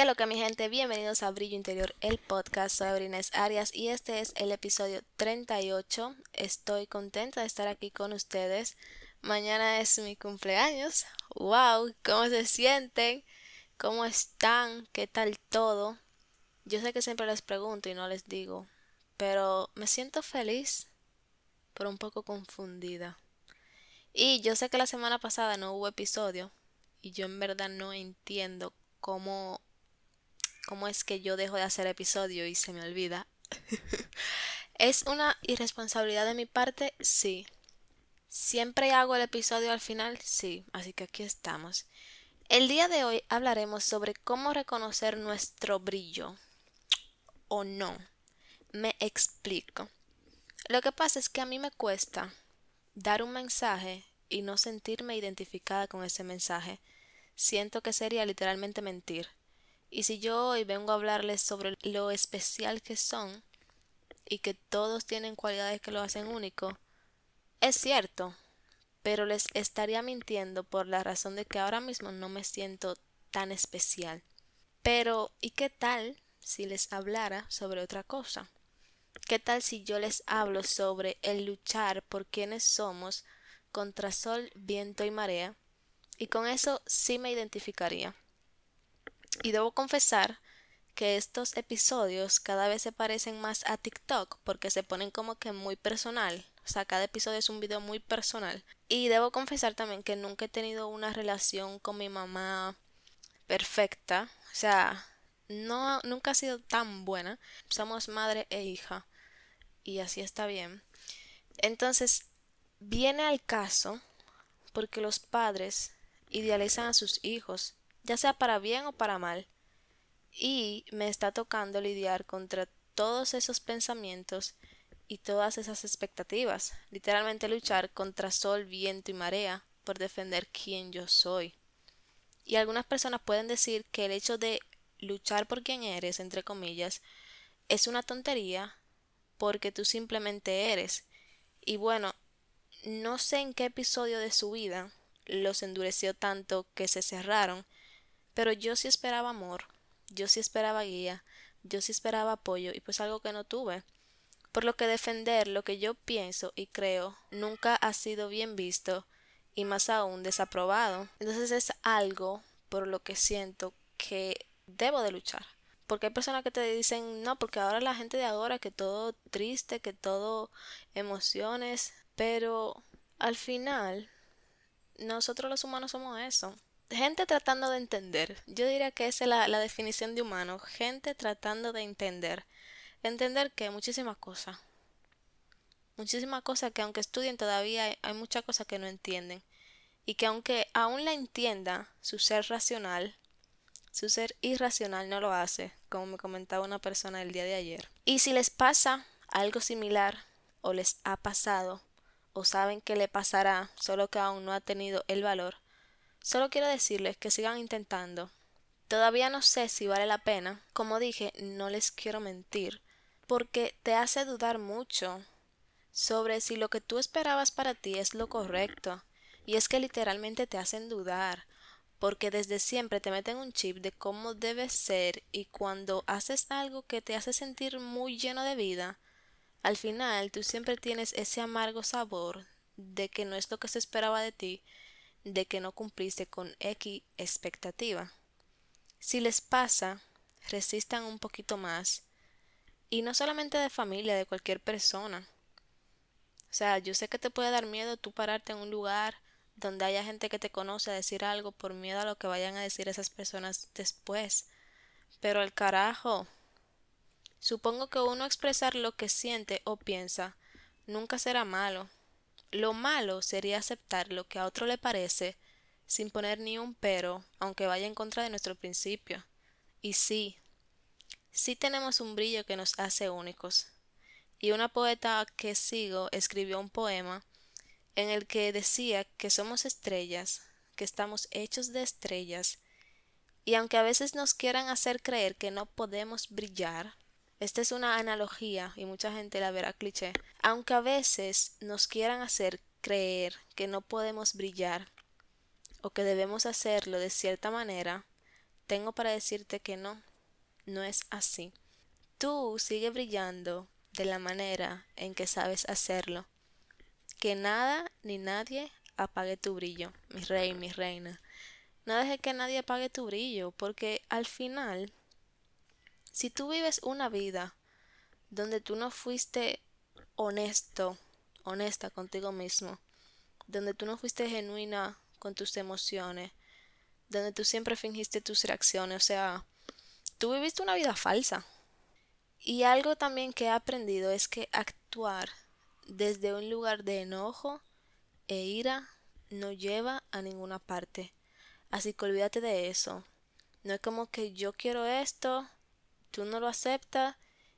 ¿Qué que mi gente? Bienvenidos a Brillo Interior, el podcast. Soy Inés Arias y este es el episodio 38. Estoy contenta de estar aquí con ustedes. Mañana es mi cumpleaños. ¡Wow! ¿Cómo se sienten? ¿Cómo están? ¿Qué tal todo? Yo sé que siempre les pregunto y no les digo, pero me siento feliz, pero un poco confundida. Y yo sé que la semana pasada no hubo episodio y yo en verdad no entiendo cómo cómo es que yo dejo de hacer episodio y se me olvida. ¿Es una irresponsabilidad de mi parte? Sí. ¿Siempre hago el episodio al final? Sí. Así que aquí estamos. El día de hoy hablaremos sobre cómo reconocer nuestro brillo. ¿O no? Me explico. Lo que pasa es que a mí me cuesta dar un mensaje y no sentirme identificada con ese mensaje. Siento que sería literalmente mentir. Y si yo hoy vengo a hablarles sobre lo especial que son y que todos tienen cualidades que lo hacen único, es cierto, pero les estaría mintiendo por la razón de que ahora mismo no me siento tan especial. Pero, ¿y qué tal si les hablara sobre otra cosa? ¿Qué tal si yo les hablo sobre el luchar por quienes somos contra sol, viento y marea? Y con eso sí me identificaría. Y debo confesar que estos episodios cada vez se parecen más a TikTok porque se ponen como que muy personal. O sea, cada episodio es un video muy personal. Y debo confesar también que nunca he tenido una relación con mi mamá perfecta. O sea, no, nunca ha sido tan buena. Somos madre e hija. Y así está bien. Entonces, viene al caso porque los padres idealizan a sus hijos ya sea para bien o para mal. Y me está tocando lidiar contra todos esos pensamientos y todas esas expectativas, literalmente luchar contra sol, viento y marea por defender quién yo soy. Y algunas personas pueden decir que el hecho de luchar por quién eres, entre comillas, es una tontería porque tú simplemente eres. Y bueno, no sé en qué episodio de su vida los endureció tanto que se cerraron, pero yo sí esperaba amor, yo sí esperaba guía, yo sí esperaba apoyo y pues algo que no tuve. Por lo que defender lo que yo pienso y creo nunca ha sido bien visto y más aún desaprobado. Entonces es algo por lo que siento que debo de luchar. Porque hay personas que te dicen, no, porque ahora la gente de ahora, que todo triste, que todo emociones, pero al final nosotros los humanos somos eso gente tratando de entender. Yo diría que esa es la, definición de humano. Gente tratando de entender. Entender que muchísimas cosas. Muchísimas cosas que aunque estudien todavía hay, hay muchas cosas que no entienden. Y que aunque aún la entienda, su ser racional, su ser irracional no lo hace, como me comentaba una persona el día de ayer. Y si les pasa algo similar, o les ha pasado, o saben que le pasará, solo que aún no ha tenido el valor, Solo quiero decirles que sigan intentando. Todavía no sé si vale la pena. Como dije, no les quiero mentir, porque te hace dudar mucho sobre si lo que tú esperabas para ti es lo correcto. Y es que literalmente te hacen dudar, porque desde siempre te meten un chip de cómo debes ser y cuando haces algo que te hace sentir muy lleno de vida, al final tú siempre tienes ese amargo sabor de que no es lo que se esperaba de ti de que no cumpliste con X expectativa. Si les pasa, resistan un poquito más. Y no solamente de familia, de cualquier persona. O sea, yo sé que te puede dar miedo tú pararte en un lugar donde haya gente que te conoce a decir algo por miedo a lo que vayan a decir esas personas después. Pero al carajo. Supongo que uno expresar lo que siente o piensa nunca será malo. Lo malo sería aceptar lo que a otro le parece sin poner ni un pero, aunque vaya en contra de nuestro principio. Y sí, sí tenemos un brillo que nos hace únicos. Y una poeta que sigo escribió un poema en el que decía que somos estrellas, que estamos hechos de estrellas, y aunque a veces nos quieran hacer creer que no podemos brillar, esta es una analogía y mucha gente la verá cliché. Aunque a veces nos quieran hacer creer que no podemos brillar o que debemos hacerlo de cierta manera, tengo para decirte que no, no es así. Tú sigue brillando de la manera en que sabes hacerlo. Que nada ni nadie apague tu brillo, mi rey, mi reina. No deje que nadie apague tu brillo, porque al final, si tú vives una vida donde tú no fuiste honesto, honesta contigo mismo, donde tú no fuiste genuina con tus emociones, donde tú siempre fingiste tus reacciones, o sea, tú viviste una vida falsa. Y algo también que he aprendido es que actuar desde un lugar de enojo e ira no lleva a ninguna parte. Así que olvídate de eso. No es como que yo quiero esto, tú no lo aceptas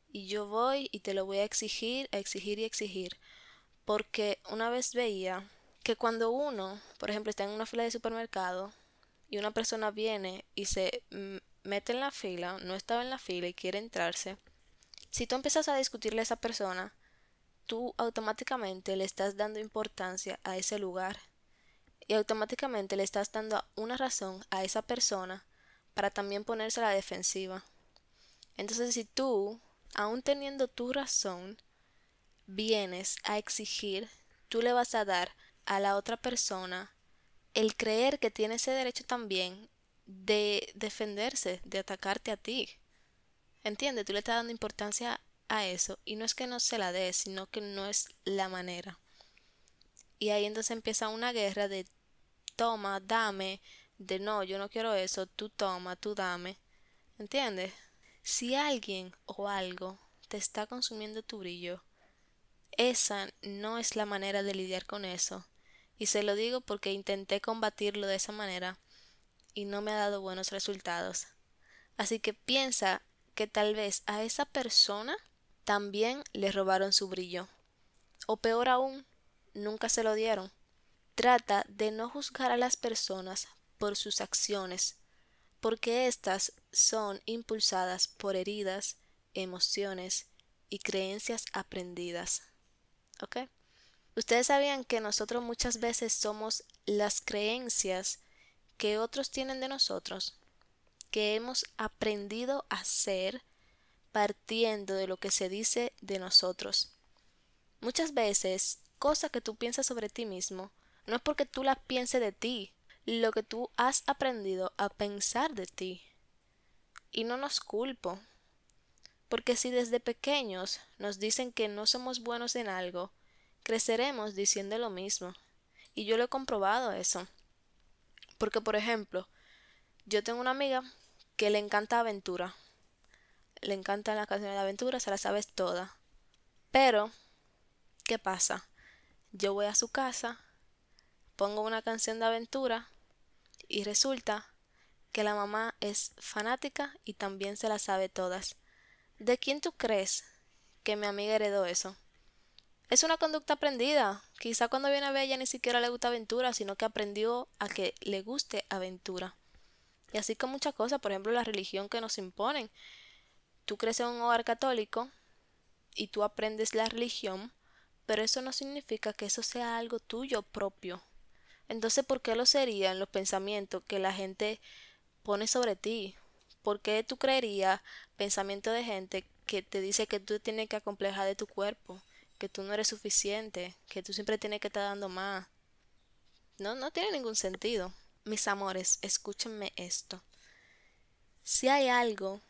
y yo voy y te lo voy a exigir, a exigir y exigir. Porque una vez veía que cuando uno, por ejemplo, está en una fila de supermercado y una persona viene y se mete en la fila, no estaba en la fila y quiere entrarse, si tú empiezas a discutirle a esa persona, tú automáticamente le estás dando importancia a ese lugar y automáticamente le estás dando una razón a esa persona para también ponerse a la defensiva. Entonces, si tú, aun teniendo tu razón, vienes a exigir, tú le vas a dar a la otra persona el creer que tiene ese derecho también de defenderse, de atacarte a ti. ¿Entiendes? Tú le estás dando importancia a eso y no es que no se la des, sino que no es la manera. Y ahí entonces empieza una guerra de toma, dame, de no, yo no quiero eso, tú toma, tú dame. ¿Entiendes? Si alguien o algo te está consumiendo tu brillo, esa no es la manera de lidiar con eso. Y se lo digo porque intenté combatirlo de esa manera y no me ha dado buenos resultados. Así que piensa que tal vez a esa persona también le robaron su brillo. O peor aún, nunca se lo dieron. Trata de no juzgar a las personas por sus acciones, porque éstas son impulsadas por heridas, emociones y creencias aprendidas. ¿Ok? Ustedes sabían que nosotros muchas veces somos las creencias que otros tienen de nosotros, que hemos aprendido a ser partiendo de lo que se dice de nosotros. Muchas veces, cosas que tú piensas sobre ti mismo, no es porque tú las pienses de ti, lo que tú has aprendido a pensar de ti. Y no nos culpo, porque si desde pequeños nos dicen que no somos buenos en algo, creceremos diciendo lo mismo. Y yo lo he comprobado eso. Porque, por ejemplo, yo tengo una amiga que le encanta aventura le encantan las canciones de aventura, se las sabes todas. Pero, ¿qué pasa? Yo voy a su casa, pongo una canción de aventura y resulta que la mamá es fanática y también se las sabe todas. ¿De quién tú crees que mi amiga heredó eso? Es una conducta aprendida. Quizá cuando viene a ver ella ni siquiera le gusta aventura, sino que aprendió a que le guste aventura. Y así con muchas cosas, por ejemplo, la religión que nos imponen tú creces en un hogar católico y tú aprendes la religión, pero eso no significa que eso sea algo tuyo propio. Entonces, ¿por qué lo serían los pensamientos que la gente pone sobre ti? ¿Por qué tú creerías pensamiento de gente que te dice que tú tienes que acomplejar de tu cuerpo, que tú no eres suficiente, que tú siempre tienes que estar dando más? No, no tiene ningún sentido. Mis amores, escúchenme esto. Si hay algo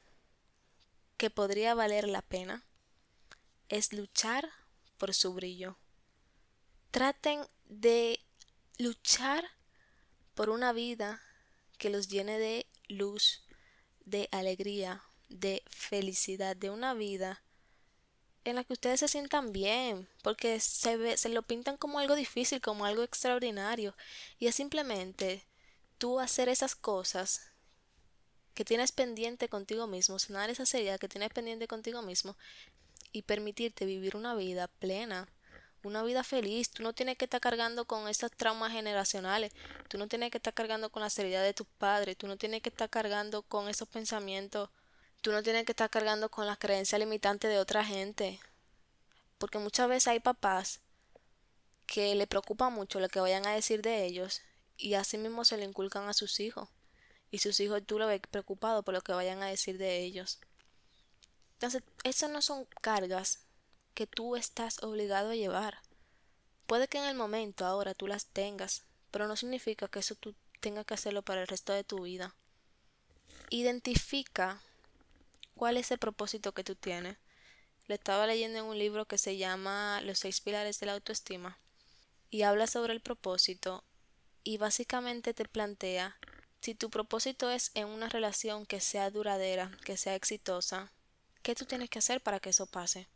que podría valer la pena es luchar por su brillo. Traten de luchar por una vida que los llene de luz, de alegría, de felicidad, de una vida en la que ustedes se sientan bien, porque se, ve, se lo pintan como algo difícil, como algo extraordinario, y es simplemente tú hacer esas cosas que tienes pendiente contigo mismo, sanar esa seriedad que tienes pendiente contigo mismo y permitirte vivir una vida plena, una vida feliz. Tú no tienes que estar cargando con esos traumas generacionales, tú no tienes que estar cargando con la seriedad de tus padres, tú no tienes que estar cargando con esos pensamientos, tú no tienes que estar cargando con las creencias limitantes de otra gente. Porque muchas veces hay papás que le preocupa mucho lo que vayan a decir de ellos y así mismo se le inculcan a sus hijos y sus hijos tú lo ves preocupado por lo que vayan a decir de ellos. Entonces, esas no son cargas que tú estás obligado a llevar. Puede que en el momento ahora tú las tengas, pero no significa que eso tú tengas que hacerlo para el resto de tu vida. Identifica cuál es el propósito que tú tienes. Le estaba leyendo en un libro que se llama Los seis pilares de la autoestima y habla sobre el propósito y básicamente te plantea si tu propósito es en una relación que sea duradera, que sea exitosa, ¿qué tú tienes que hacer para que eso pase?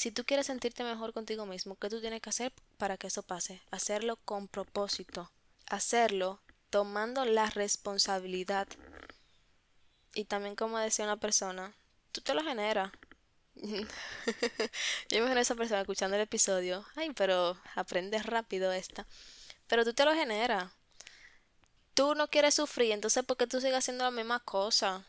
Si tú quieres sentirte mejor contigo mismo, ¿qué tú tienes que hacer para que eso pase? Hacerlo con propósito. Hacerlo tomando la responsabilidad. Y también como decía una persona, tú te lo generas. Yo imagino a esa persona escuchando el episodio. Ay, pero aprendes rápido esta. Pero tú te lo generas. Tú no quieres sufrir, entonces ¿por qué tú sigues haciendo la misma cosa?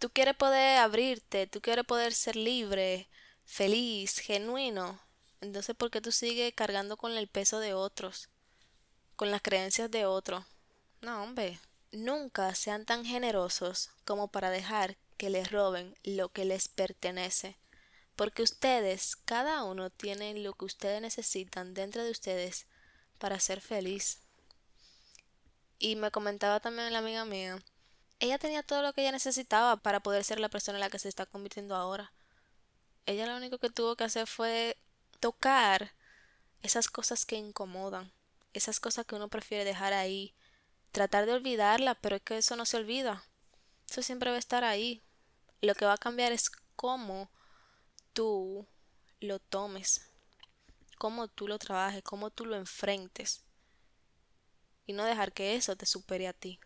Tú quieres poder abrirte, tú quieres poder ser libre, feliz, genuino. Entonces, ¿por qué tú sigues cargando con el peso de otros? Con las creencias de otros. No, hombre. Nunca sean tan generosos como para dejar que les roben lo que les pertenece. Porque ustedes, cada uno tiene lo que ustedes necesitan dentro de ustedes para ser feliz. Y me comentaba también la amiga mía, ella tenía todo lo que ella necesitaba para poder ser la persona en la que se está convirtiendo ahora ella lo único que tuvo que hacer fue tocar esas cosas que incomodan, esas cosas que uno prefiere dejar ahí, tratar de olvidarla, pero es que eso no se olvida. Eso siempre va a estar ahí. Lo que va a cambiar es cómo tú lo tomes, cómo tú lo trabajes, cómo tú lo enfrentes y no dejar que eso te supere a ti.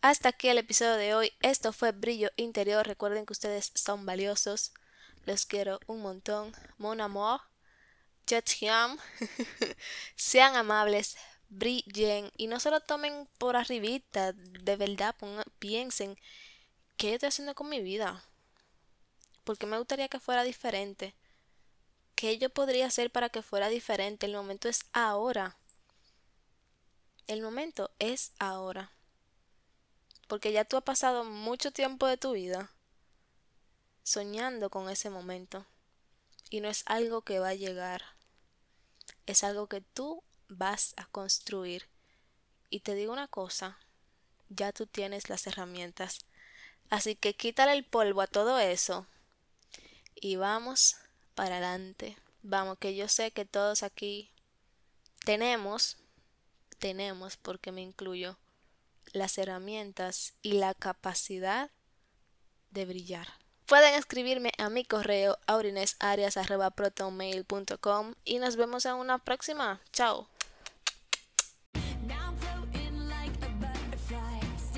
Hasta aquí el episodio de hoy. Esto fue Brillo Interior. Recuerden que ustedes son valiosos. Les quiero un montón. Mon amour. Jet Sean amables, brillen y no se lo tomen por arribita. De verdad, piensen qué estoy haciendo con mi vida. Porque me gustaría que fuera diferente. ¿Qué yo podría hacer para que fuera diferente? El momento es ahora. El momento es ahora. Porque ya tú has pasado mucho tiempo de tu vida soñando con ese momento. Y no es algo que va a llegar, es algo que tú vas a construir. Y te digo una cosa, ya tú tienes las herramientas. Así que quítale el polvo a todo eso y vamos para adelante. Vamos, que yo sé que todos aquí tenemos, tenemos, porque me incluyo, las herramientas y la capacidad de brillar. Pueden escribirme a mi correo aurinesarias.protonmail.com y nos vemos en una próxima. Chao.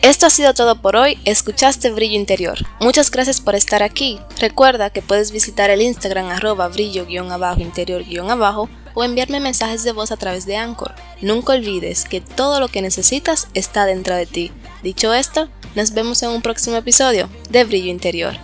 Esto ha sido todo por hoy, escuchaste Brillo Interior. Muchas gracias por estar aquí. Recuerda que puedes visitar el Instagram arroba brillo-interior-abajo o enviarme mensajes de voz a través de Anchor. Nunca olvides que todo lo que necesitas está dentro de ti. Dicho esto, nos vemos en un próximo episodio de Brillo Interior.